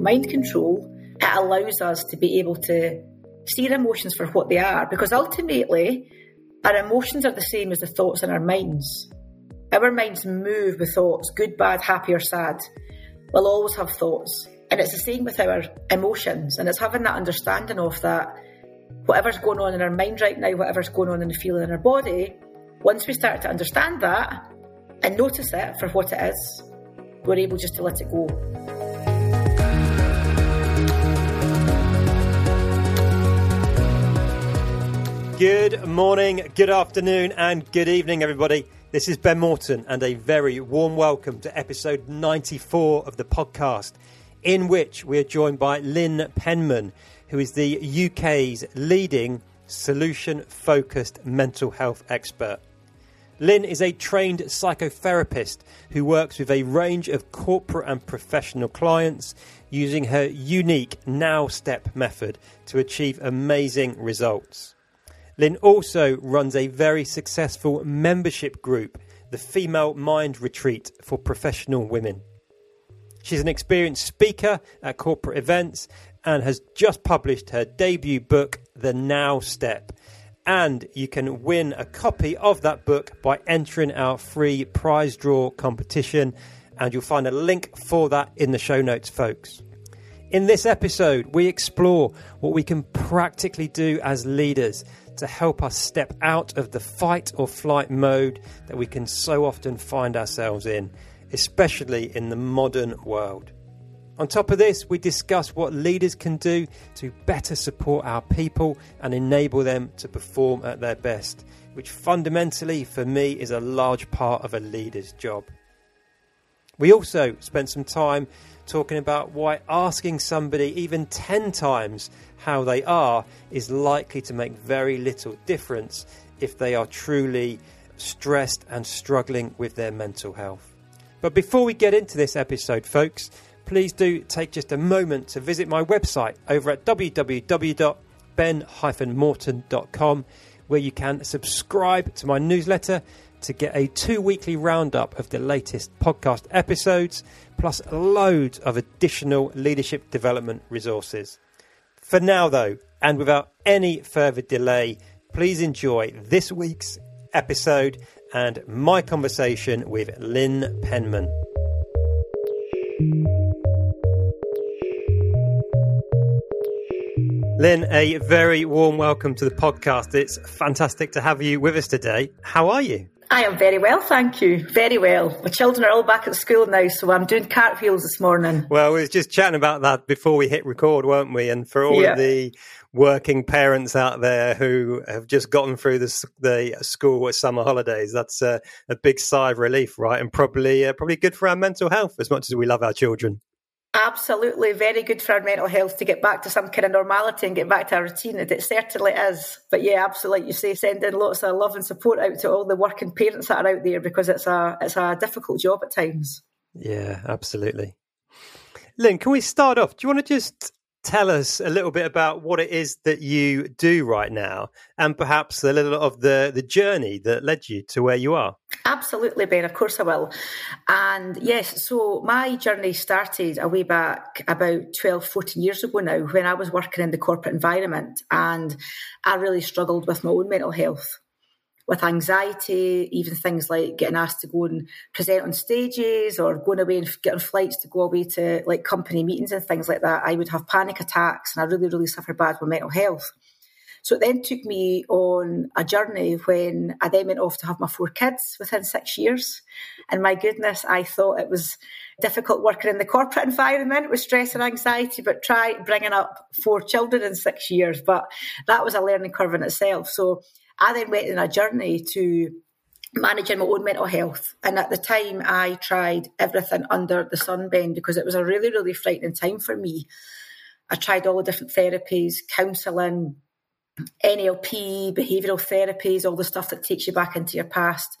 mind control, it allows us to be able to see our emotions for what they are because ultimately our emotions are the same as the thoughts in our minds. Our minds move with thoughts, good, bad, happy, or sad. We'll always have thoughts. And it's the same with our emotions. And it's having that understanding of that whatever's going on in our mind right now, whatever's going on in the feeling in our body, once we start to understand that and notice it for what it is, we're able just to let it go. Good morning, good afternoon, and good evening, everybody. This is Ben Morton, and a very warm welcome to episode 94 of the podcast, in which we are joined by Lyn Penman, who is the UK's leading solution focused mental health expert. Lyn is a trained psychotherapist who works with a range of corporate and professional clients using her unique Now Step method to achieve amazing results. Lyn also runs a very successful membership group, the Female Mind Retreat for Professional Women. She's an experienced speaker at corporate events and has just published her debut book, The Now Step. And you can win a copy of that book by entering our free prize draw competition. And you'll find a link for that in the show notes, folks. In this episode, we explore what we can practically do as leaders to help us step out of the fight or flight mode that we can so often find ourselves in, especially in the modern world. On top of this, we discuss what leaders can do to better support our people and enable them to perform at their best, which fundamentally for me is a large part of a leader's job. We also spent some time talking about why asking somebody even 10 times how they are is likely to make very little difference if they are truly stressed and struggling with their mental health. But before we get into this episode, folks, please do take just a moment to visit my website over at www.ben-morton.com where you can subscribe to my newsletter to get a two weekly roundup of the latest podcast episodes, plus loads of additional leadership development resources. For now, though, and without any further delay, please enjoy this week's episode and my conversation with Lyn Penman. Lyn, a very warm welcome to the podcast. It's fantastic to have you with us today. How are you? I am very well, thank you. Very well. My children are all back at school now, so I'm doing cartwheels this morning. Well, we were just chatting about that before we hit record, weren't we? And for all yeah. of the working parents out there who have just gotten through the, the school summer holidays, that's a, a, big sigh of relief, right? And probably uh, probably good for our mental health as much as we love our children. Absolutely, very good for our mental health to get back to some kind of normality and get back to our routine. It certainly is. But yeah, absolutely, like you say, sending lots of love and support out to all the working parents that are out there because it's a it's a difficult job at times. Yeah, absolutely. Lyn, can we start off? Do you want to just tell us a little bit about what it is that you do right now and perhaps a little of the, the journey that led you to where you are? Absolutely, Ben. Of course I will. And yes, so my journey started a way back about 12, 14 years ago now when I was working in the corporate environment and I really struggled with my own mental health with anxiety, even things like getting asked to go and present on stages or going away and getting flights to go away to like company meetings and things like that. I would have panic attacks and I really, really suffered bad with mental health. So it then took me on a journey when I then went off to have my four kids within six years. And my goodness, I thought it was difficult working in the corporate environment with stress and anxiety, but try bringing up four children in six years. But that was a learning curve in itself. So I then went on a journey to managing my own mental health. And at the time, I tried everything under the sun, Ben, because it was a really, really frightening time for me. I tried all the different therapies, counselling, NLP, behavioural therapies, all the stuff that takes you back into your past.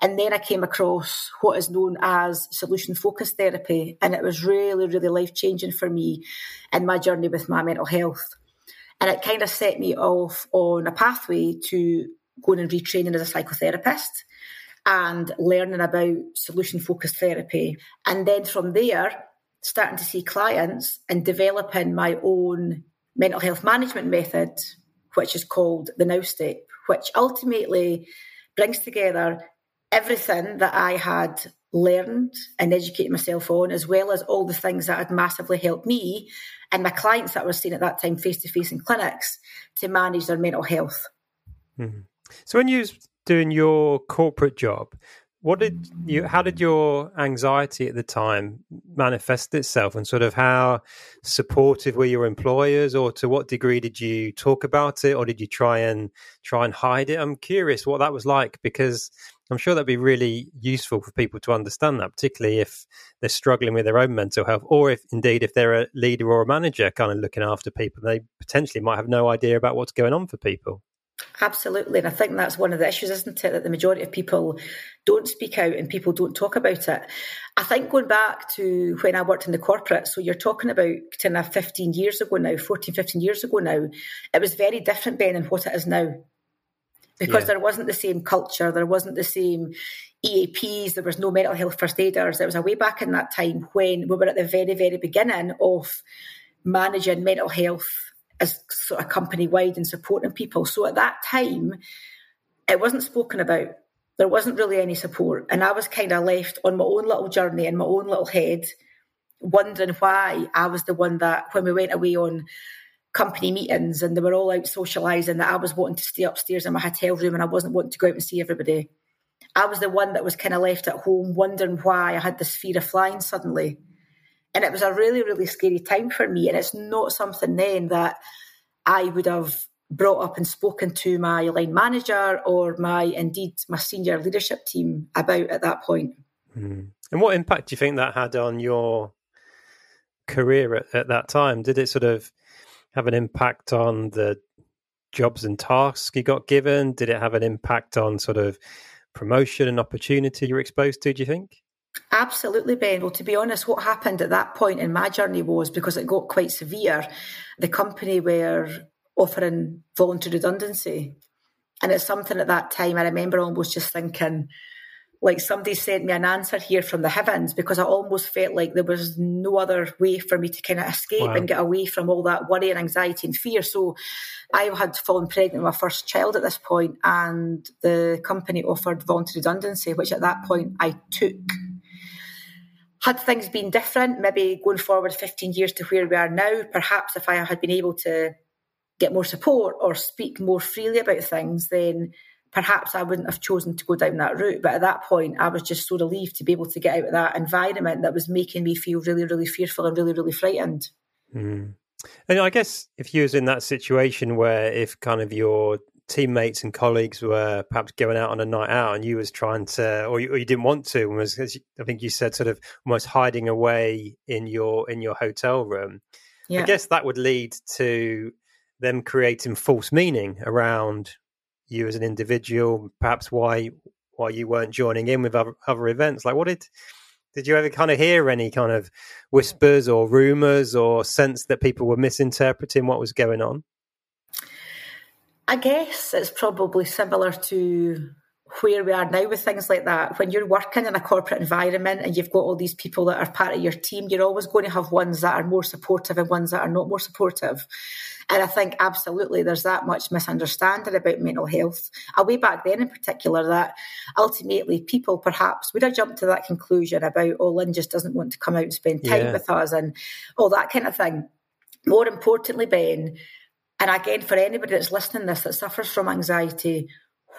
And then I came across what is known as solution focused therapy. And it was really, really life changing for me in my journey with my mental health. And it kind of set me off on a pathway to going and retraining as a psychotherapist and learning about solution focused therapy. And then from there, starting to see clients and developing my own mental health management method, which is called the Now Step, which ultimately brings together everything that I had learned and educated myself on, as well as all the things that had massively helped me and my clients that I was seeing at that time face to face in clinics to manage their mental health. Mm-hmm. So, when you was doing your corporate job, what did you? How did your anxiety at the time manifest itself, and sort of how supportive were your employers, or to what degree did you talk about it, or did you try and try and hide it? I'm curious what that was like because I'm sure that'd be really useful for people to understand that, particularly if they're struggling with their own mental health, or if indeed if they're a leader or a manager kind of looking after people, they potentially might have no idea about what's going on for people. Absolutely. And I think that's one of the issues, isn't it? That the majority of people don't speak out and people don't talk about it. I think going back to when I worked in the corporate, so you're talking about 10 or 15 years ago now, 14, 15 years ago now, it was very different, Ben, than what it is now because yeah. there wasn't the same culture, there wasn't the same EAPs, there was no mental health first aiders. It was a way back in that time when we were at the very, very beginning of managing mental health as sort of company wide and supporting people. So at that time, it wasn't spoken about. There wasn't really any support. And I was kind of left on my own little journey in my own little head, wondering why I was the one that, when we went away on company meetings and they were all out socialising that I was wanting to stay upstairs in my hotel room and I wasn't wanting to go out and see everybody. I was the one that was kind of left at home wondering why I had this fear of flying suddenly. And it was a really, really scary time for me. And it's not something then that I would have brought up and spoken to my line manager or my, indeed, my senior leadership team about at that point. Mm. And what impact do you think that had on your career at, at that time? Did it sort of have an impact on the jobs and tasks you got given? Did it have an impact on sort of promotion and opportunity you're exposed to, do you think? Absolutely, Ben. Well, to be honest, what happened at that point in my journey was because it got quite severe, the company were offering voluntary redundancy. And it's something at that time I remember almost just thinking, like somebody sent me an answer here from the heavens because I almost felt like there was no other way for me to kind of escape wow. and get away from all that worry and anxiety and fear. So I had fallen pregnant with my first child at this point, and the company offered voluntary redundancy, which at that point I took. Had things been different, maybe going forward 15 years to where we are now, perhaps if I had been able to get more support or speak more freely about things, then perhaps I wouldn't have chosen to go down that route. But at that point, I was just so relieved to be able to get out of that environment that was making me feel really, really fearful and really, really frightened. Mm. And I guess if you was in that situation where if kind of your teammates and colleagues were perhaps going out on a night out and you was trying to or you, or you didn't want to and was I think you said sort of almost hiding away in your in your hotel room yeah. I guess that would lead to them creating false meaning around you as an individual, perhaps why why you weren't joining in with other, other events. Like, what did did you ever kind of hear any kind of whispers or rumors or sense that people were misinterpreting what was going on? I guess it's probably similar to where we are now with things like that. When you're working in a corporate environment and you've got all these people that are part of your team, you're always going to have ones that are more supportive and ones that are not more supportive. And I think absolutely there's that much misunderstanding about mental health. A way back then in particular that ultimately people perhaps would have jumped to that conclusion about, oh, Lyn just doesn't want to come out and spend time yeah. with us and all that kind of thing. More importantly, Ben, and again, for anybody that's listening this that suffers from anxiety,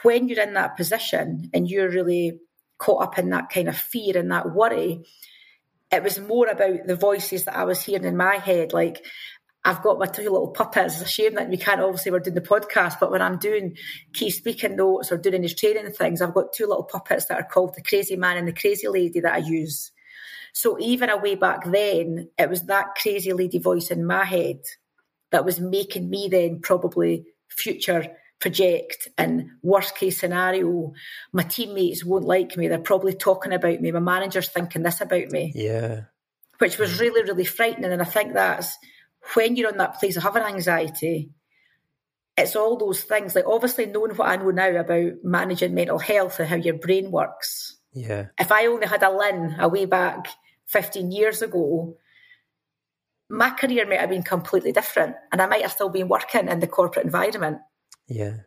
when you're in that position and you're really caught up in that kind of fear and that worry, it was more about the voices that I was hearing in my head. Like, I've got my two little puppets. It's a shame that we can't obviously we're doing the podcast, but when I'm doing key speaking notes or doing these training things, I've got two little puppets that are called the crazy man and the crazy lady that I use. So even a way back then, it was that crazy lady voice in my head that was making me then probably future project and worst case scenario, my teammates won't like me. They're probably talking about me. My manager's thinking this about me. Yeah. Which was mm. really, really frightening. And I think that's when you're on that place of having anxiety, it's all those things. Like obviously knowing what I know now about managing mental health and how your brain works. Yeah. If I only had a Lyn a way back 15 years ago, my career might have been completely different and I might have still been working in the corporate environment. Yeah.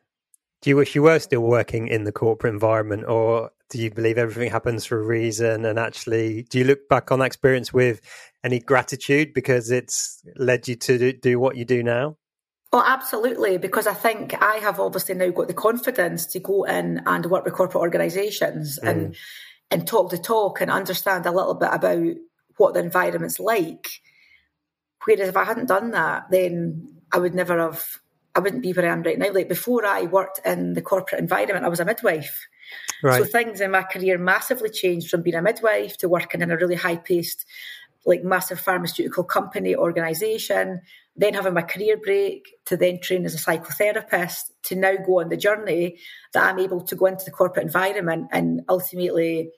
Do you wish you were still working in the corporate environment or do you believe everything happens for a reason? And actually, do you look back on that experience with any gratitude because it's led you to do what you do now? Oh, absolutely. Because I think I have obviously now got the confidence to go in and work with corporate organisations mm. and and talk the talk and understand a little bit about what the environment's like. Whereas if I hadn't done that, then I would never have. I wouldn't be where I am right now. Like before, I worked in the corporate environment. I was a midwife. Right. So things in my career massively changed from being a midwife to working in a really high paced, like massive pharmaceutical company organisation, then having my career break to then train as a psychotherapist to now go on the journey that I'm able to go into the corporate environment and ultimately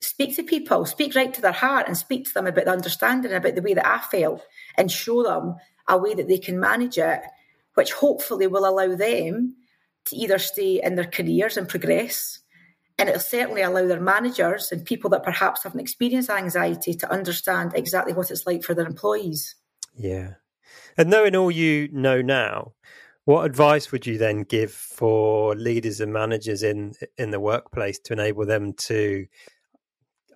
speak to people, speak right to their heart and speak to them about the understanding about the way that I felt and show them a way that they can manage it, which hopefully will allow them to either stay in their careers and progress. And it'll certainly allow their managers and people that perhaps haven't experienced anxiety to understand exactly what it's like for their employees. Yeah. And knowing all you know now, what advice would you then give for leaders and managers in in the workplace to enable them to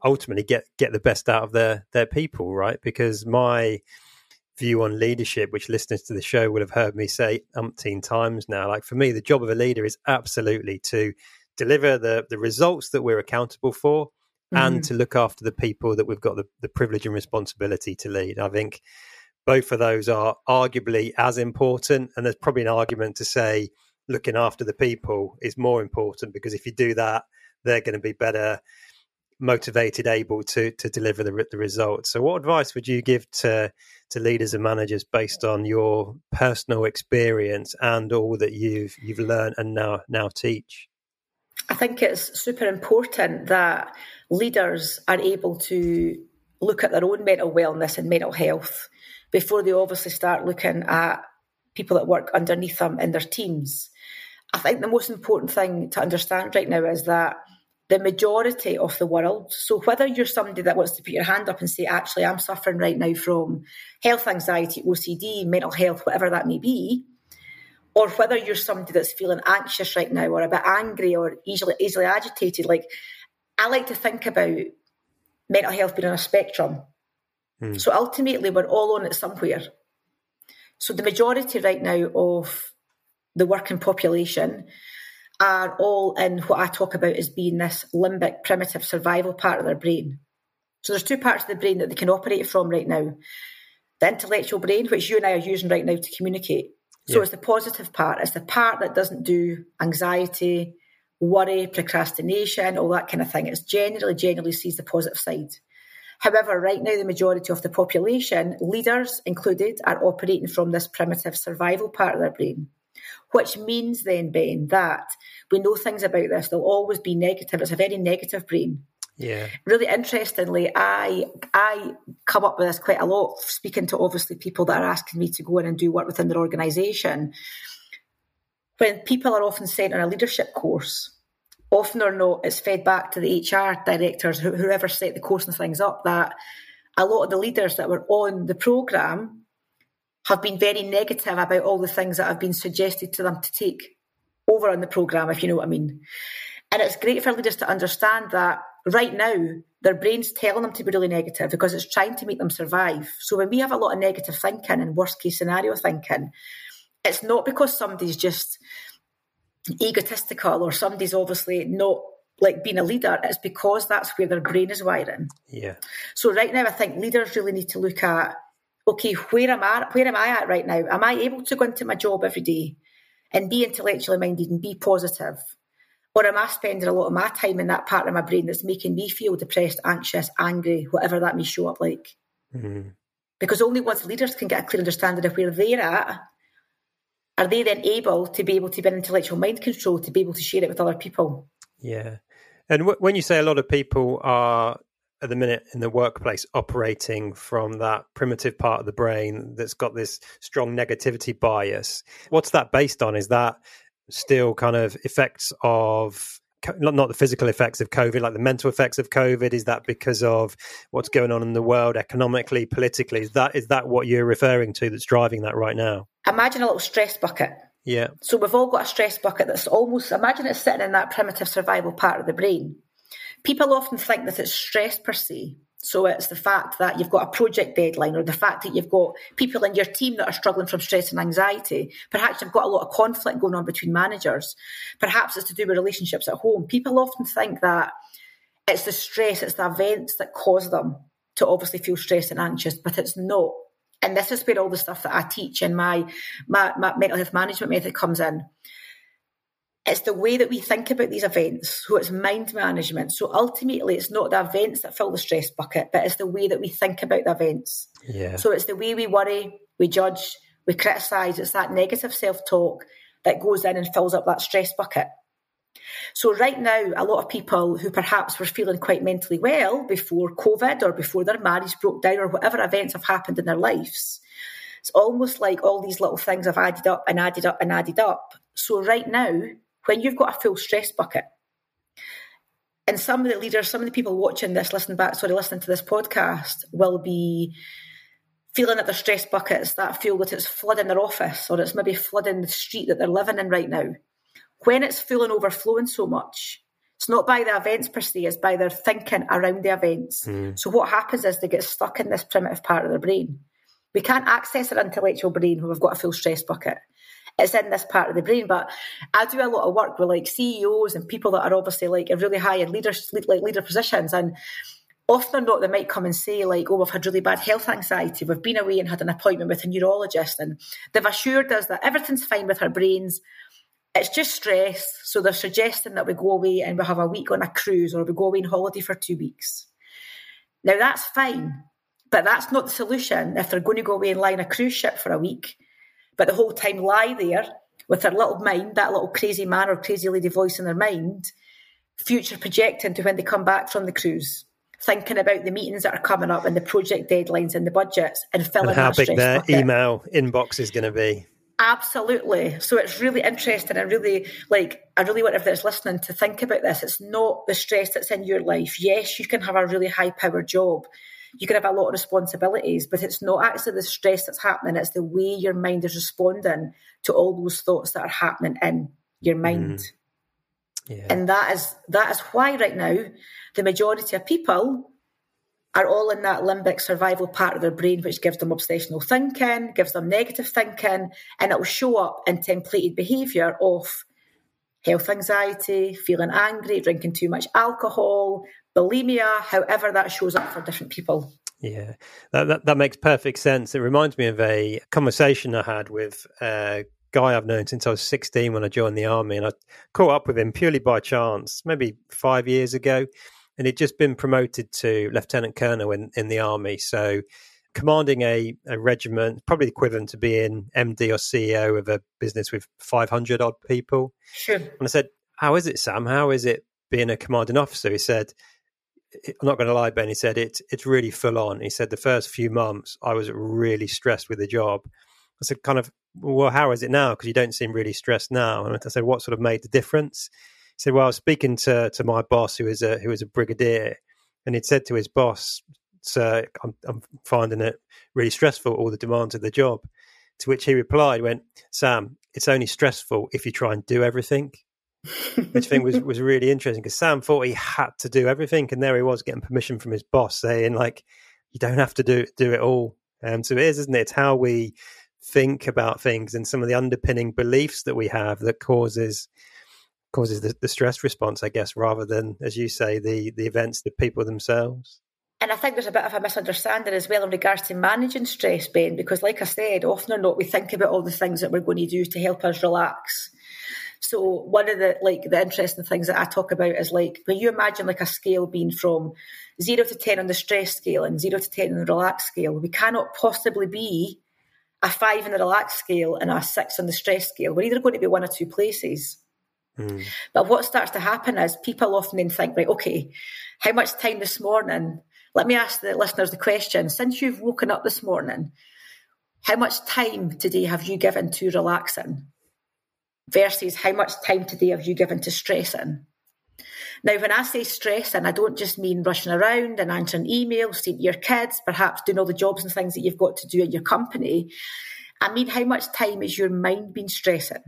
ultimately get get the best out of their their people, right? Because my view on leadership, which listeners to the show will have heard me say umpteen times now. Like for me, the job of a leader is absolutely to deliver the the results that we're accountable for mm-hmm. and to look after the people that we've got the, the privilege and responsibility to lead. I think both of those are arguably as important. And there's probably an argument to say looking after the people is more important because if you do that, they're going to be better motivated, able to to deliver the the results. So, what advice would you give to to leaders and managers based on your personal experience and all that you've you've learned and now now teach? I think it's super important that leaders are able to look at their own mental wellness and mental health before they obviously start looking at people that work underneath them in their teams. I think the most important thing to understand right now is that the majority of the world. So whether you're somebody that wants to put your hand up and say, actually, I'm suffering right now from health anxiety, OCD, mental health, whatever that may be, or whether you're somebody that's feeling anxious right now or a bit angry or easily easily agitated, like I like to think about mental health being on a spectrum. Hmm. So ultimately we're all on it somewhere. So the majority right now of the working population are all in what I talk about as being this limbic primitive survival part of their brain. So there's two parts of the brain that they can operate from right now. The intellectual brain, which you and I are using right now to communicate. So yeah. it's the positive part. It's the part that doesn't do anxiety, worry, procrastination, all that kind of thing. It's generally, generally sees the positive side. However, right now, the majority of the population, leaders included, are operating from this primitive survival part of their brain which means then, Ben, that we know things about this. They'll always be negative. It's a very negative brain. Yeah. Really interestingly, I I come up with this quite a lot, speaking to obviously people that are asking me to go in and do work within their organisation. When people are often sent on a leadership course, often or not, it's fed back to the HR directors, whoever set the course and things up, that a lot of the leaders that were on the programme have been very negative about all the things that have been suggested to them to take over on the programme, if you know what I mean. And it's great for leaders to understand that right now their brain's telling them to be really negative because it's trying to make them survive. So when we have a lot of negative thinking and worst case scenario thinking, it's not because somebody's just egotistical or somebody's obviously not like being a leader, it's because that's where their brain is wiring. Yeah. So right now I think leaders really need to look at okay, where am I? Where am I at right now? Am I able to go into my job every day and be intellectually minded and be positive, or am I spending a lot of my time in that part of my brain that's making me feel depressed, anxious, angry, whatever that may show up like? Mm-hmm. Because only once leaders can get a clear understanding of where they're at, are they then able to be able to be in intellectual mind control to be able to share it with other people? Yeah. And w- when you say a lot of people are at the minute in the workplace operating from that primitive part of the brain that's got this strong negativity bias. What's that based on? Is that still kind of effects of not the physical effects of COVID, like the mental effects of COVID? Is that because of what's going on in the world economically, politically? Is that is that what you're referring to that's driving that right now? Imagine a little stress bucket. Yeah. So we've all got a stress bucket that's almost imagine it's sitting in that primitive survival part of the brain. People often think that it's stress per se, so it's the fact that you've got a project deadline or the fact that you've got people in your team that are struggling from stress and anxiety. Perhaps you've got a lot of conflict going on between managers. Perhaps it's to do with relationships at home. People often think that it's the stress, it's the events that cause them to obviously feel stressed and anxious, but it's not. And this is where all the stuff that I teach in my, my, my mental health management method comes in it's the way that we think about these events. So it's mind management. So ultimately, it's not the events that fill the stress bucket, but it's the way that we think about the events. Yeah. So it's the way we worry, we judge, we criticise. It's that negative self talk that goes in and fills up that stress bucket. So right now, a lot of people who perhaps were feeling quite mentally well before COVID or before their marriage broke down or whatever events have happened in their lives, it's almost like all these little things have added up and added up and added up. So right now, when you've got a full stress bucket, and some of the leaders, some of the people watching this, listening back, sorry, listening to this podcast, will be feeling that their stress buckets that feel that it's flooding their office or it's maybe flooding the street that they're living in right now. When it's full and overflowing so much, it's not by the events per se, it's by their thinking around the events. Mm. So what happens is they get stuck in this primitive part of their brain. We can't access our intellectual brain when we've got a full stress bucket it's in this part of the brain. But I do a lot of work with like CEOs and people that are obviously like really high in leaders, like leader positions, and often or not, they might come and say like, "Oh, we've had really bad health anxiety. We've been away and had an appointment with a neurologist, and they've assured us that everything's fine with our brains." It's just stress. So they're suggesting that we go away and we have a week on a cruise or we go away on holiday for two weeks. Now that's fine, but that's not the solution if they're going to go away and lie on a cruise ship for a week but the whole time lie there with their little mind, that little crazy man or crazy lady voice in their mind, future projecting to when they come back from the cruise, thinking about the meetings that are coming up and the project deadlines and the budgets and filling and how big their bucket. email inbox is going to be. Absolutely. So it's really interesting and really like I really want everyone that's listening to think about this. It's not the stress that's in your life. Yes, you can have a really high power job you can have a lot of responsibilities, but it's not actually the stress that's happening, it's the way your mind is responding to all those thoughts that are happening in your mind. Mm. Yeah. And that is that is why right now the majority of people are all in that limbic survival part of their brain, which gives them obsessional thinking, gives them negative thinking, and it will show up in templated behaviour of health anxiety, feeling angry, drinking too much alcohol, bulimia, however that shows up for different people. Yeah, that, that, that makes perfect sense. It reminds me of a conversation I had with a guy I've known since I was 16 when I joined the army, and I caught up with him purely by chance, maybe five years ago, and he'd just been promoted to lieutenant colonel in, in the army. So, commanding a, a regiment, probably equivalent to being MD or CEO of a business with 500 odd people. Sure. And I said, How is it, Sam? How is it being a commanding officer? He said, I'm not going to lie, Ben. He said it's it's really full on. He said the first few months I was really stressed with the job. I said, kind of, well, how is it now? Because you don't seem really stressed now. And I said, what sort of made the difference? He said, well, I was speaking to to my boss, who is a who is a brigadier, and he'd said to his boss, "Sir, I'm, I'm finding it really stressful, all the demands of the job." To which he replied, "Went, Sam, it's only stressful if you try and do everything." Which I think was, was really interesting because Sam thought he had to do everything, and there he was getting permission from his boss saying like, "You don't have to do do it all." Um, so it is, isn't it? It's how we think about things and some of the underpinning beliefs that we have that causes causes the, the stress response, I guess, rather than, as you say, the the events, the people themselves. And I think there's a bit of a misunderstanding as well in regards to managing stress, Ben, because like I said, often or not, we think about all the things that we're going to do to help us relax. So one of the like the interesting things that I talk about is like when you imagine like a scale being from zero to ten on the stress scale and zero to ten on the relaxed scale, we cannot possibly be a five on the relaxed scale and a six on the stress scale. We're either going to be one or two places. Mm. But what starts to happen is people often then think, right, okay, how much time this morning? Let me ask the listeners the question. Since you've woken up this morning, how much time today have you given to relaxing? Versus how much time today have you given to stressing? Now, when I say stressing, I don't just mean rushing around and answering emails, seeing your kids, perhaps doing all the jobs and things that you've got to do in your company. I mean, how much time is your mind been stressing?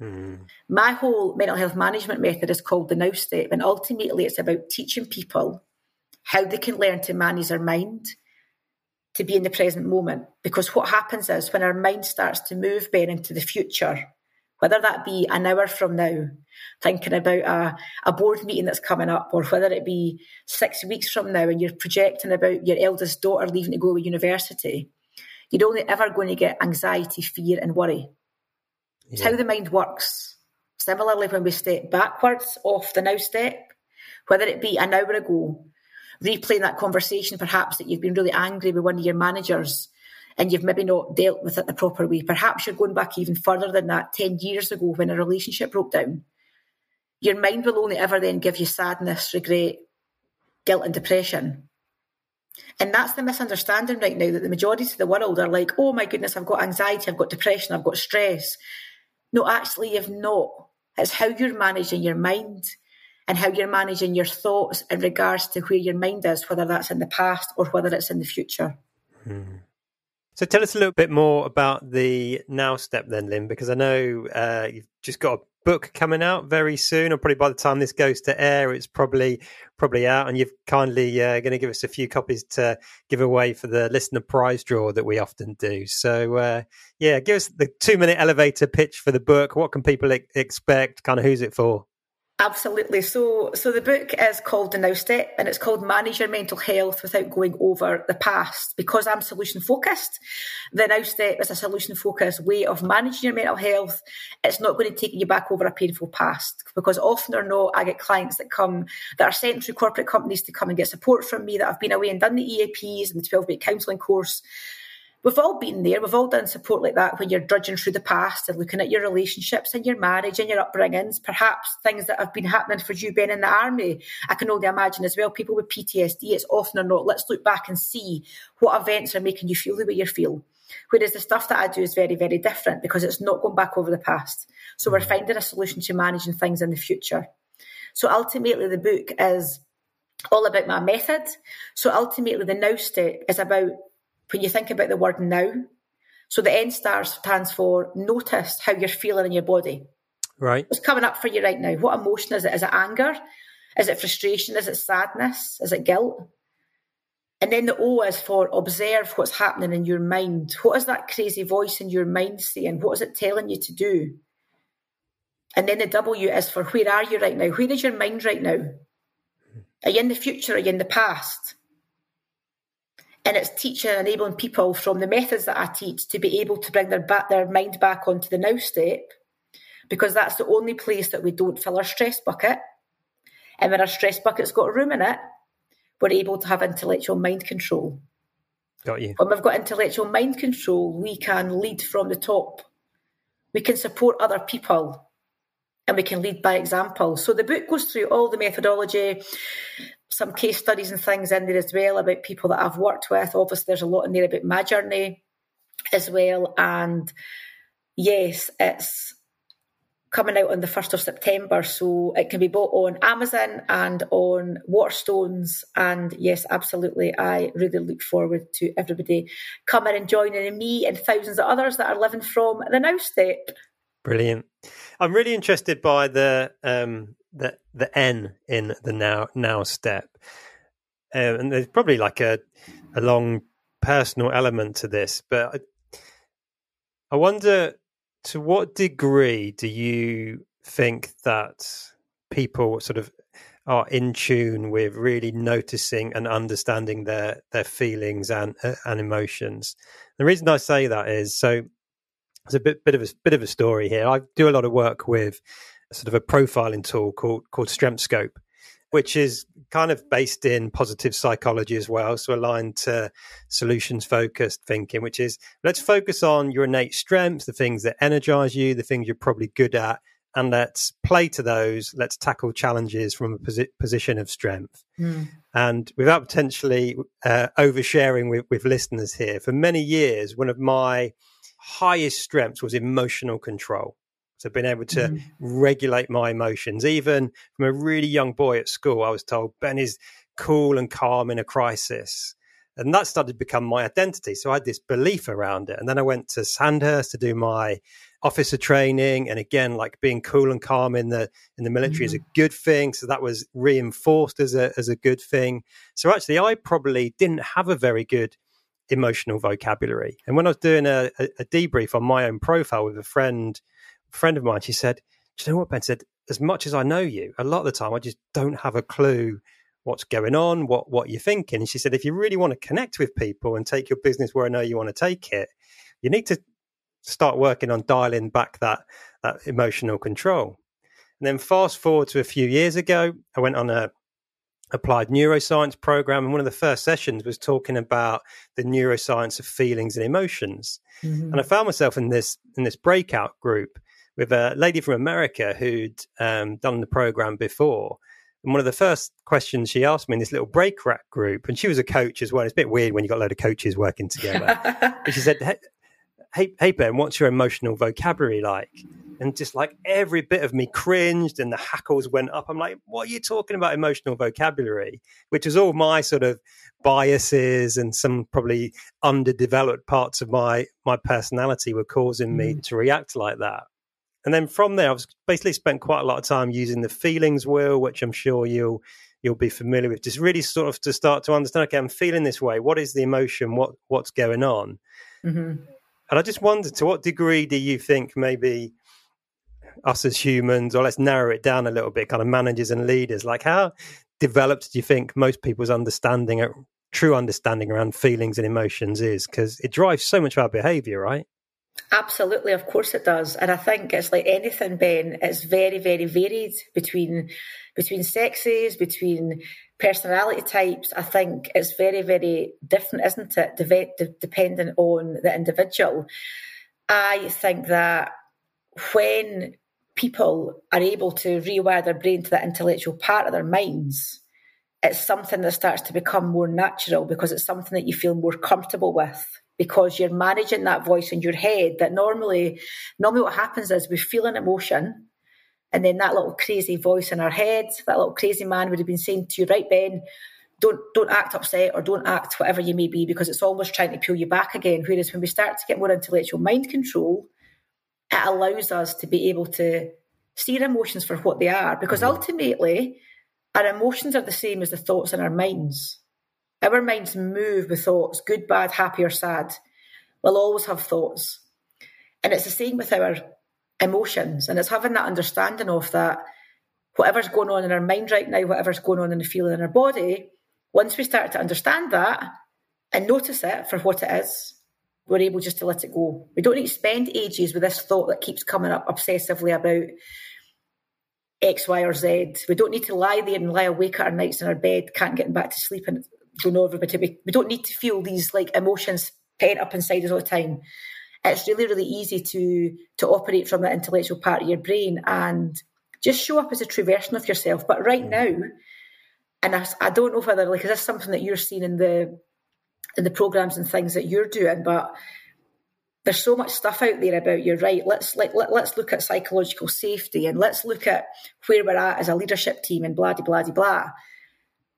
Mm. My whole mental health management method is called the Now Step, and ultimately it's about teaching people how they can learn to manage their mind to be in the present moment. Because what happens is when our mind starts to move, Ben, into the future, whether that be an hour from now, thinking about a, a board meeting that's coming up, or whether it be six weeks from now and you're projecting about your eldest daughter leaving to go to university, you're only ever going to get anxiety, fear, and worry. It's how the mind works. Similarly, when we step backwards off the now step, whether it be an hour ago, replaying that conversation perhaps that you've been really angry with one of your managers and you've maybe not dealt with it the proper way. Perhaps you're going back even further than that, 10 years ago when a relationship broke down. Your mind will only ever then give you sadness, regret, guilt, and depression. And that's the misunderstanding right now that the majority of the world are like, oh my goodness, I've got anxiety, I've got depression, I've got stress. No, actually, you've not. It's how you're managing your mind and how you're managing your thoughts in regards to where your mind is, whether that's in the past or whether it's in the future. Hmm. So tell us a little bit more about the Now Step then, Lyn, because I know uh, you've just got a book coming out very soon, or probably by the time this goes to air, it's probably probably out, and you've kindly uh, going to give us a few copies to give away for the listener prize draw that we often do. So uh, yeah, give us the two minute elevator pitch for the book. What can people expect? Kind of who's it for? Absolutely. So, so the book is called The Now Step, and it's called Manage Your Mental Health Without Going Over the Past. Because I'm solution focused, the Now Step is a solution focused way of managing your mental health. It's not going to take you back over a painful past. Because often or not, I get clients that come that are sent through corporate companies to come and get support from me that have been away and done the EAPs and the 12 week counselling course we've all been there. We've all done support like that when you're drudging through the past and looking at your relationships and your marriage and your upbringings, perhaps things that have been happening for you being in the army. I can only imagine as well, people with PTSD, it's often or not, let's look back and see what events are making you feel the way you feel. Whereas the stuff that I do is very, very different because it's not going back over the past. So we're mm. finding a solution to managing things in the future. So ultimately, the book is all about my method. So ultimately, the now step is about when you think about the word now. So the N star stands for notice how you're feeling in your body. Right. What's coming up for you right now? What emotion is it? Is it anger? Is it frustration? Is it sadness? Is it guilt? And then the O is for observe what's happening in your mind. What is that crazy voice in your mind saying? What is it telling you to do? And then the W is for where are you right now? Where is your mind right now? Are you in the future? Are you in the past? And it's teaching and enabling people from the methods that I teach to be able to bring their back their mind back onto the now step, because that's the only place that we don't fill our stress bucket. And when our stress bucket's got room in it, we're able to have intellectual mind control. Got you. When we've got intellectual mind control, we can lead from the top. We can support other people and we can lead by example. So the book goes through all the methodology, some case studies and things in there as well about people that I've worked with. Obviously, there's a lot in there about my journey as well. And yes, it's coming out on the 1st of September. So it can be bought on Amazon and on Waterstones. And yes, absolutely. I really look forward to everybody coming and joining me and thousands of others that are living from the Now Step. Brilliant. I'm really interested by the um, the the N in the now now step, um, and there's probably like a a long personal element to this, but I, I wonder to what degree do you think that people sort of are in tune with really noticing and understanding their their feelings and uh, and emotions. The reason I say that is so. It's a bit bit of a bit of a story here. I do a lot of work with sort of a profiling tool called called StrengthScope, which is kind of based in positive psychology as well, so aligned to solutions focused thinking, which is let's focus on your innate strengths, the things that energize you, the things you're probably good at, and let's play to those. Let's tackle challenges from a posi- position of strength. Mm. And without potentially uh, oversharing with, with listeners here, for many years, one of my highest strengths was emotional control. So being able to mm. regulate my emotions, even from a really young boy at school, I was told Ben is cool and calm in a crisis. And that started to become my identity. So I had this belief around it. And then I went to Sandhurst to do my officer training. And again, like being cool and calm in the in the military mm-hmm. is a good thing. So that was reinforced as a as a good thing. So actually I probably didn't have a very good emotional vocabulary. And when I was doing a, a, a debrief on my own profile with a friend friend of mine, she said, Do you know what, Ben said? As much as I know you, a lot of the time I just don't have a clue what's going on, what what you're thinking. And she said, if you really want to connect with people and take your business where I know you want to take it, you need to start working on dialing back that that emotional control. And then fast forward to a few years ago, I went on a applied neuroscience program and one of the first sessions was talking about the neuroscience of feelings and emotions mm-hmm. and i found myself in this in this breakout group with a lady from america who'd um, done the program before and one of the first questions she asked me in this little break rack group, and she was a coach as well. It's a bit weird when you've got a load of coaches working together. she said, hey, hey, Ben, what's your emotional vocabulary like? And just like every bit of me cringed and the hackles went up. I'm like, what are you talking about emotional vocabulary? Which is all my sort of biases and some probably underdeveloped parts of my my personality were causing me mm. to react like that. And then from there, I've basically spent quite a lot of time using the feelings wheel, which I'm sure you'll you'll be familiar with. Just really sort of to start to understand. Okay, I'm feeling this way. What is the emotion? What what's going on? Mm-hmm. And I just wonder, to what degree do you think maybe us as humans, or let's narrow it down a little bit, kind of managers and leaders, like how developed do you think most people's understanding, true understanding around feelings and emotions is? Because it drives so much of our behavior, right? Absolutely, of course it does. And I think it's like anything, Ben, it's very, very varied between between sexes, between personality types. I think it's very, very different, isn't it? De- depending on the individual. I think that when people are able to rewire their brain to that intellectual part of their minds, it's something that starts to become more natural because it's something that you feel more comfortable with because you're managing that voice in your head that normally normally what happens is we feel an emotion and then that little crazy voice in our head that little crazy man would have been saying to you right ben don't don't act upset or don't act whatever you may be because it's always trying to pull you back again whereas when we start to get more intellectual mind control it allows us to be able to see our emotions for what they are because mm-hmm. ultimately our emotions are the same as the thoughts in our minds our minds move with thoughts, good, bad, happy, or sad. We'll always have thoughts. And it's the same with our emotions. And it's having that understanding of that whatever's going on in our mind right now, whatever's going on in the feeling in our body, once we start to understand that and notice it for what it is, we're able just to let it go. We don't need to spend ages with this thought that keeps coming up obsessively about X, Y, or Z. We don't need to lie there and lie awake at our nights in our bed, can't get back to sleep, and don't know everybody. We, we don't need to feel these like emotions pent up inside us all the time. It's really, really easy to to operate from that intellectual part of your brain and just show up as a true version of yourself. But right mm. now, and I, I don't know whether like is this something that you're seeing in the in the programs and things that you're doing, but there's so much stuff out there about you're right. Let's like let, let's look at psychological safety and let's look at where we're at as a leadership team and blah blah blah blah.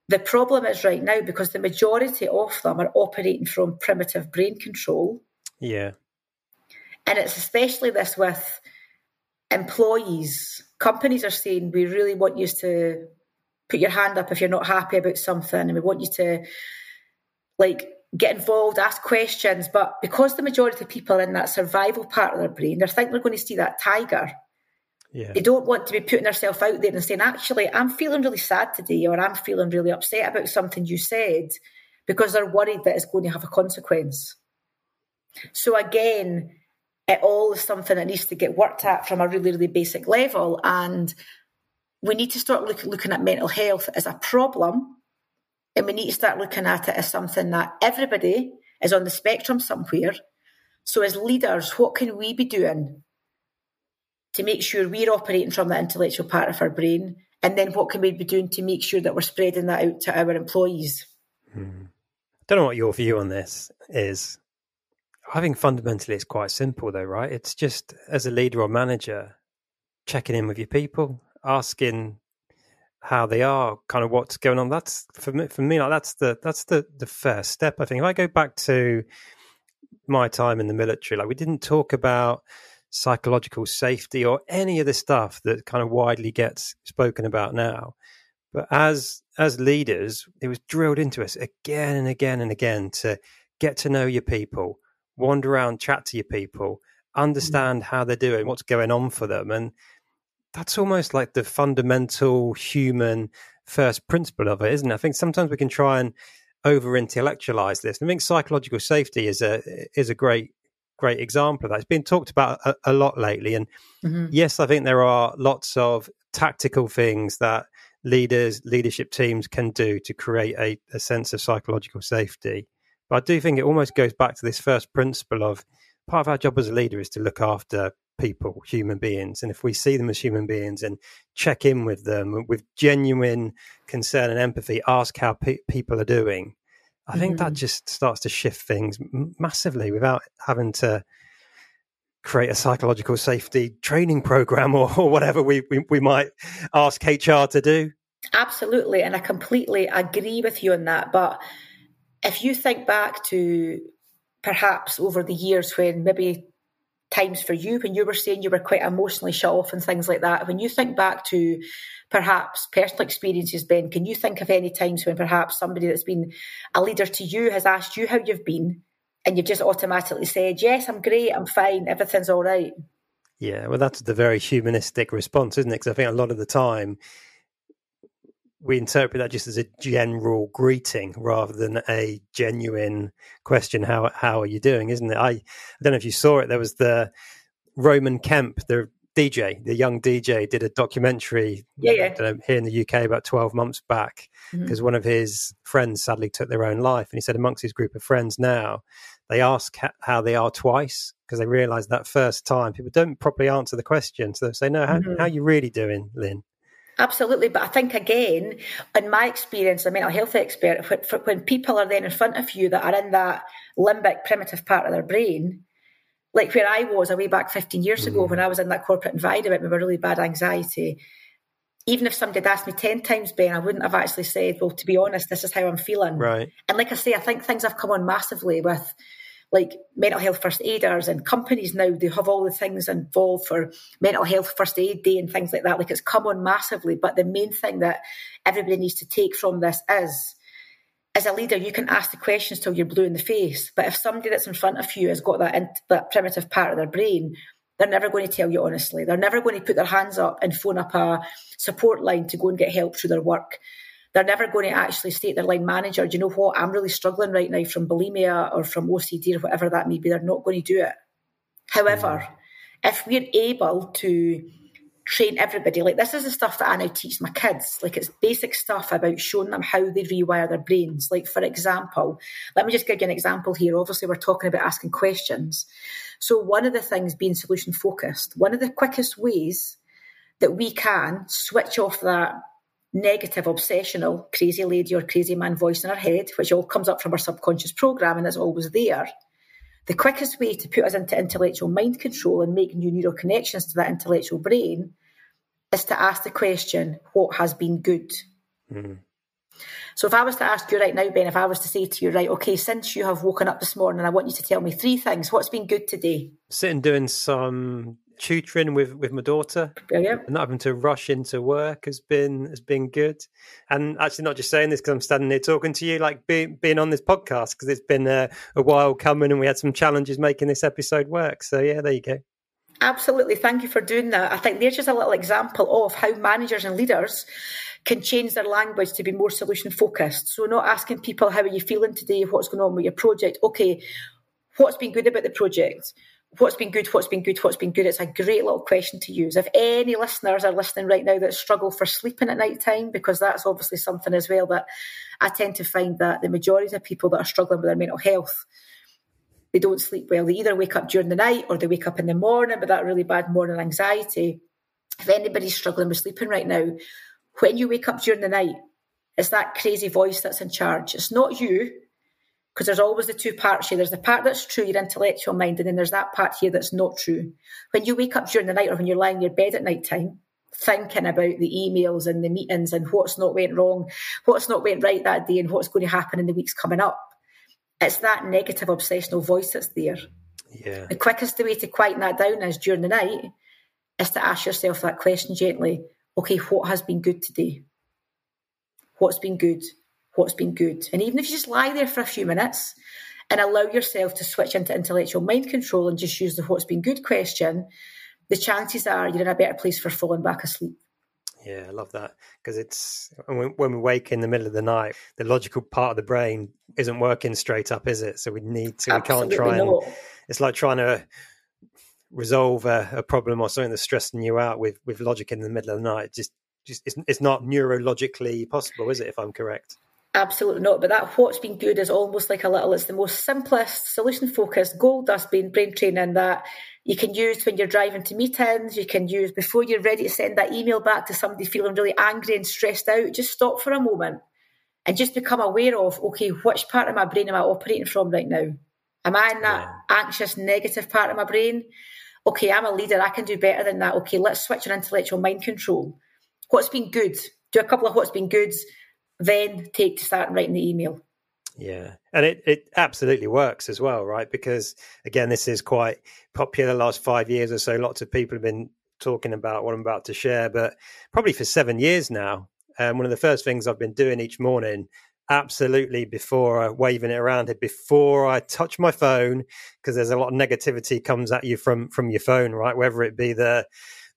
The problem is right now because the majority of them are operating from primitive brain control. Yeah. And it's especially this with employees. Companies are saying, we really want you to put your hand up if you're not happy about something, and we want you to like get involved, ask questions. But because the majority of people are in that survival part of their brain, they think they're going to see that tiger yeah. They don't want to be putting themselves out there and saying, actually, I'm feeling really sad today or I'm feeling really upset about something you said because they're worried that it's going to have a consequence. So again, it all is something that needs to get worked at from a really, really basic level. And we need to start look, looking at mental health as a problem. And we need to start looking at it as something that everybody is on the spectrum somewhere. So as leaders, what can we be doing to make sure we're operating from that intellectual part of our brain? And then what can we be doing to make sure that we're spreading that out to our employees? Hmm. I don't know what your view on this is. I think fundamentally it's quite simple, though, right? It's just as a leader or manager, checking in with your people, asking how they are, kind of what's going on. That's for me. For me, like that's the that's the the first step. I think if I go back to my time in the military, like we didn't talk about psychological safety or any of the stuff that kind of widely gets spoken about now. But as as leaders, it was drilled into us again and again and again to get to know your people, wander around, chat to your people, mm. understand how they're doing, what's going on for them, and that's almost like the fundamental human first principle of it, isn't it? I think sometimes we can try and over intellectualize this. I think psychological safety is a is a great great example of that. It's been talked about a, a lot lately, and mm-hmm. yes, I think there are lots of tactical things that leaders, leadership teams can do to create a, a sense of psychological safety. But I do think it almost goes back to this first principle of part of our job as a leader is to look after people, human beings. And if we see them as human beings and check in with them with genuine concern and empathy, ask how pe- people are doing, I mm-hmm. think that mm-hmm. just starts to shift things massively without having to create a psychological safety training program or, or whatever we, we, we might ask HR to do. Absolutely. And I completely agree with you on that. But if you think back to perhaps over the years when maybe times for you when you were saying you were quite emotionally shut off and things like that. When you think back to perhaps personal experiences, Ben, can you think of any times when perhaps somebody that's been a leader to you has asked you how you've been and you've just automatically said, Yes, I'm great, I'm fine, everything's all right? Yeah, well, that's the very humanistic response, isn't it? Because I think a lot of the time we interpret that just as a general greeting rather than a genuine question. How how are you doing? Isn't it? I I don't know if you saw it. There was the Roman Kemp, the DJ, the young DJ, did a documentary yeah, yeah. Know, here in the UK about 12 months back because mm-hmm. one of his friends sadly took their own life. And he said, amongst his group of friends now, they ask how they are twice because they realize that first time people don't properly answer the question. So they say, No, how, mm-hmm. how are you really doing, Lyn? Absolutely, but I think again, in my experience, a mental health expert, when people are then in front of you that are in that limbic primitive part of their brain, like where I was a way back 15 years mm. ago when I was in that corporate environment with a really bad anxiety, even if somebody had asked me 10 times, Ben, I wouldn't have actually said, well, to be honest, this is how I'm feeling. Right. And like I say, I think things have come on massively with like mental health first aiders and companies now they have all the things involved for mental health first aid day and things like that like it's come on massively but the main thing that everybody needs to take from this is as a leader you can ask the questions till you're blue in the face but if somebody that's in front of you has got that, that primitive part of their brain they're never going to tell you honestly. They're never going to put their hands up and phone up a support line to go and get help through their work they're never going to actually state their line manager, do you know what, I'm really struggling right now from bulimia or from OCD or whatever that may be. They're not going to do it. However, mm. if we're able to train everybody, like this is the stuff that I now teach my kids, like it's basic stuff about showing them how they rewire their brains. Like, for example, let me just give you an example here. Obviously, we're talking about asking questions. So, one of the things being solution focused, one of the quickest ways that we can switch off that negative, obsessional, crazy lady or crazy man voice in our head, which all comes up from our subconscious program and that's always there. The quickest way to put us into intellectual mind control and make new neural connections to that intellectual brain is to ask the question, what has been good? Mm. So if I was to ask you right now, Ben, if I was to say to you, right, okay, since you have woken up this morning, I want you to tell me three things. What's been good today? Sitting doing some tutoring with with my daughter. Brilliant. And not having to rush into work has been has been good. And actually, not just saying this because I'm standing here talking to you, like being being on this podcast because it's been a, a while coming, and we had some challenges making this episode work. So yeah, there you go. Absolutely. Thank you for doing that. I think there's just a little example of how managers and leaders can change their language to be more solution focused. So, not asking people, How are you feeling today? What's going on with your project? Okay, what's been good about the project? What's been good, what's been good, what's been good. It's a great little question to use. If any listeners are listening right now that struggle for sleeping at night time, because that's obviously something as well that I tend to find that the majority of people that are struggling with their mental health, they don't sleep well. They either wake up during the night or they wake up in the morning with that really bad morning anxiety. If anybody's struggling with sleeping right now, when you wake up during the night, it's that crazy voice that's in charge. It's not you because there's always the two parts here. There's the part that's true, your intellectual mind, and then there's that part here that's not true. When you wake up during the night or when you're lying in your bed at night time, thinking about the emails and the meetings and what's not went wrong, what's not went right that day, and what's going to happen in the weeks coming up. It's that negative obsessional voice that's there. Yeah. The quickest way to quieten that down is during the night is to ask yourself that question gently. Okay, what has been good today? What's been good? What's been good. And even if you just lie there for a few minutes and allow yourself to switch into intellectual mind control and just use the what's been good question, the chances are you're in a better place for falling back asleep. Yeah, I love that because it's when we wake in the middle of the night, the logical part of the brain isn't working straight up, is it? So we need to. Absolutely we can't try not. and. It's like trying to resolve a, a, problem or something that's stressing you out with with logic in the middle of the night. Just, just it's, it's not neurologically possible, is it? If I'm correct. Absolutely not. But that what's been good is almost like a little, it's the most simplest, solution focused gold dust brain training that you can use when you're driving to meetings, you can use before you're ready to send that email back to somebody feeling really angry and stressed out. Just stop for a moment and just become aware of, okay, which part of my brain am I operating from right now? Am I in that anxious, negative part of my brain? Okay, I'm a leader. I can do better than that. Okay, let's switch on intellectual mind control. What's been good? Do a couple of what's been goods then take to start writing the email. Yeah, and it, it absolutely works as well, right? Because again, this is quite popular last five years or so. Lots of people have been talking about what I'm about to share, but probably for seven years now. Um, one of the first things I've been doing each morning, absolutely before waving it around before I touch my phone, because there's a lot of negativity comes at you from from your phone, right? Whether it be the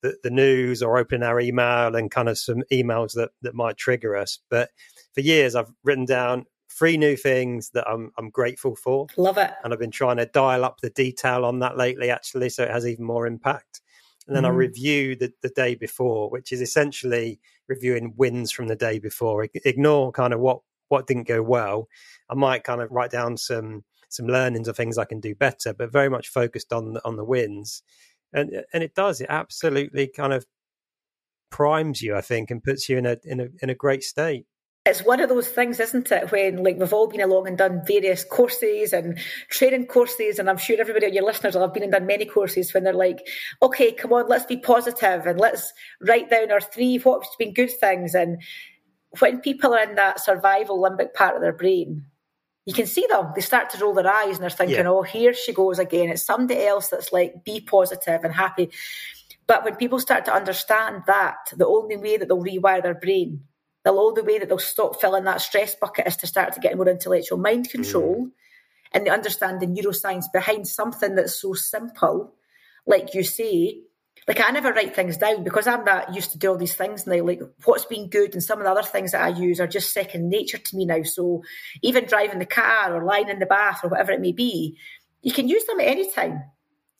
the, the news or opening our email and kind of some emails that, that might trigger us. But for years, I've written down three new things that I'm I'm grateful for. Love it. And I've been trying to dial up the detail on that lately, actually, so it has even more impact. And then mm. I mm-hmm. review the, the day before, which is essentially reviewing wins from the day before. Ignore kind of what what didn't go well. I might kind of write down some some learnings or things I can do better, but very much focused on on the wins and uh, and it does. It absolutely kind of primes you, I think, and puts you in a in a in a great state. It's one of those things, isn't it? When like we've all been along and done various courses and training courses, and I'm sure everybody of your listeners will have been and done many courses when they're like, "Okay, come on, let's be positive and let's write down our three what's been good things." And when people are in that survival limbic part of their brain, you can see them. They start to roll their eyes and they're thinking, yeah. oh, here she goes again. It's somebody else that's like, be positive and happy. But when people start to understand that, the only way that they'll rewire their brain, the only way that they'll stop filling that stress bucket is to start to get more intellectual mind control. Mm. And they understand the neuroscience behind something that's so simple, like you say, like I never write things down because I'm not used to do all these things now. Like what's been good and some of the other things that I use are just second nature to me now. So even driving the car or lying in the bath or whatever it may be, you can use them at any time.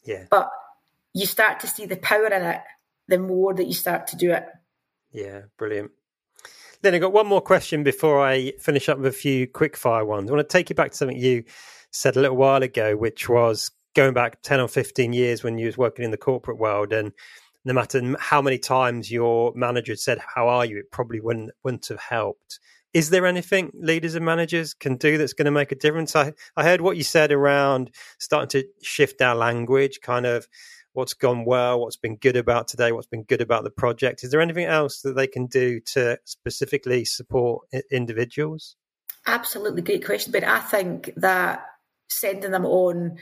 Yeah. But you start to see the power in it the more that you start to do it. Yeah, brilliant. Then I got one more question before I finish up with a few quick fire ones. I want to take you back to something you said a little while ago, which was going back 10 or 15 years when you was working in the corporate world and no matter how many times your manager said how are you? it probably wouldn't wouldn't have helped. Is there anything leaders and managers can do that's going to make a difference? I i heard what you said around starting to shift our language kind of what's gone well what's been good about today what's been good about the project. Is there anything else that they can do to specifically support individuals? Absolutely great question but i think that sending them on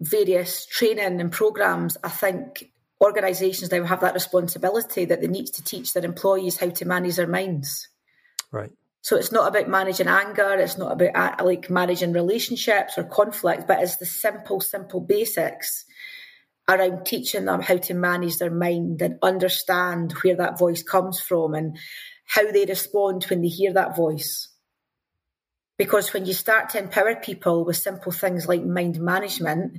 various training and programs, I think organisations now have that responsibility that they need to teach their employees how to manage their minds. Right. So it's not about managing anger, it's not about uh, like managing relationships or conflict, but it's the simple, simple basics around teaching them how to manage their mind and understand where that voice comes from and how they respond when they hear that voice. Because when you start to empower people with simple things like mind management,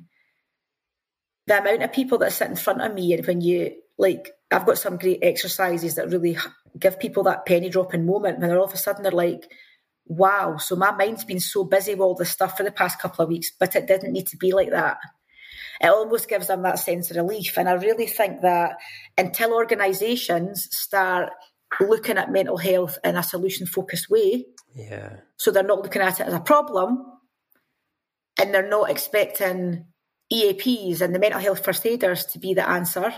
the amount of people that sit in front of me and when you like I've got some great exercises that really give people that penny dropping moment when they're all of a sudden they're like, wow, so my mind's been so busy with all this stuff for the past couple of weeks, but it didn't need to be like that. It almost gives them that sense of relief. And I really think that until organisations start looking at mental health in a solution focused way, yeah. So they're not looking at it as a problem, and they're not expecting EAPs and the mental health first aiders to be the answer.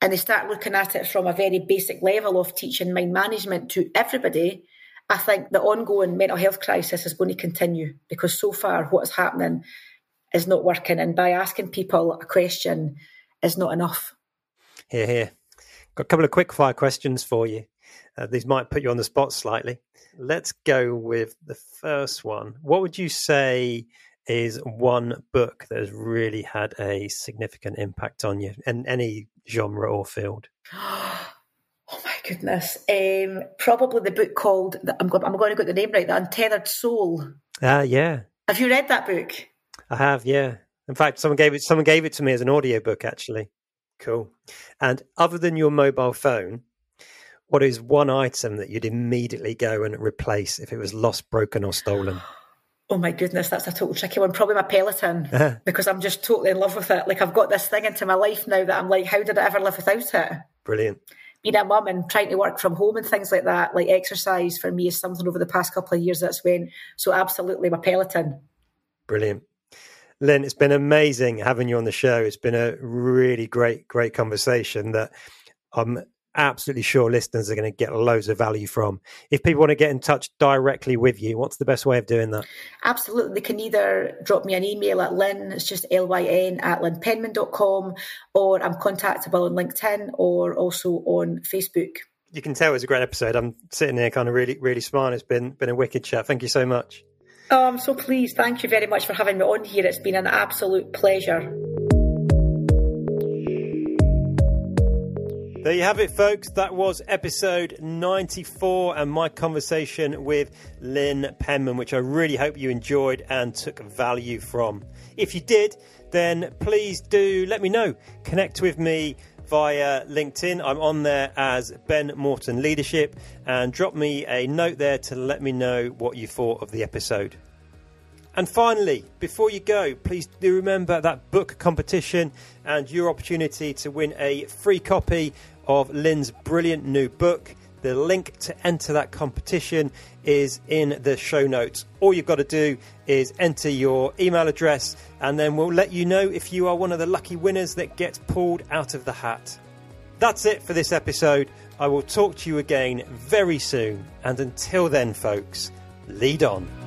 And they start looking at it from a very basic level of teaching mind management to everybody. I think the ongoing mental health crisis is going to continue because so far what is happening is not working. And by asking people a question is not enough. Here, here. Got a couple of quick fire questions for you. Uh, these might put you on the spot slightly. Let's go with the first one. What would you say is one book that has really had a significant impact on you in any genre or field? Oh my goodness. Um, probably the book called, I'm, I'm going to get the name right, The Untethered Soul. Ah, uh, yeah. Have you read that book? I have, yeah. In fact, someone gave it. Someone gave it to me as an audiobook, actually. Cool. And other than your mobile phone, what is one item that you'd immediately go and replace if it was lost, broken, or stolen? Oh my goodness, that's a total tricky one. Probably my Peloton uh-huh. because I'm just totally in love with it. Like I've got this thing into my life now that I'm like, how did I ever live without it? Brilliant. Being a mum and trying to work from home and things like that, like exercise for me is something over the past couple of years that's went. So absolutely my Peloton. Brilliant. Lyn, it's been amazing having you on the show. It's been a really great, great conversation that I'm absolutely sure listeners are going to get loads of value from. If people want to get in touch directly with you, what's the best way of doing that? Absolutely. They can either drop me an email at lyn, it's just L-Y-N at lynpenman.com, or I'm contactable on LinkedIn or also on Facebook. You can tell it's a great episode. I'm sitting here kind of really, really smiling. It's been, been a wicked chat. Thank you so much. Oh, I'm so pleased. Thank you very much for having me on here. It's been an absolute pleasure. There you have it, folks. That was episode 94 and my conversation with Lyn Penman, which I really hope you enjoyed and took value from. If you did, then please do let me know. Connect with me via LinkedIn. I'm on there as Ben Morton Leadership and drop me a note there to let me know what you thought of the episode. And finally, before you go, please do remember that book competition and your opportunity to win a free copy of Lyn's brilliant new book. The link to enter that competition is in the show notes. All you've got to do is enter your email address, and then we'll let you know if you are one of the lucky winners that gets pulled out of the hat. That's it for this episode. I will talk to you again very soon, and until then, folks, lead on.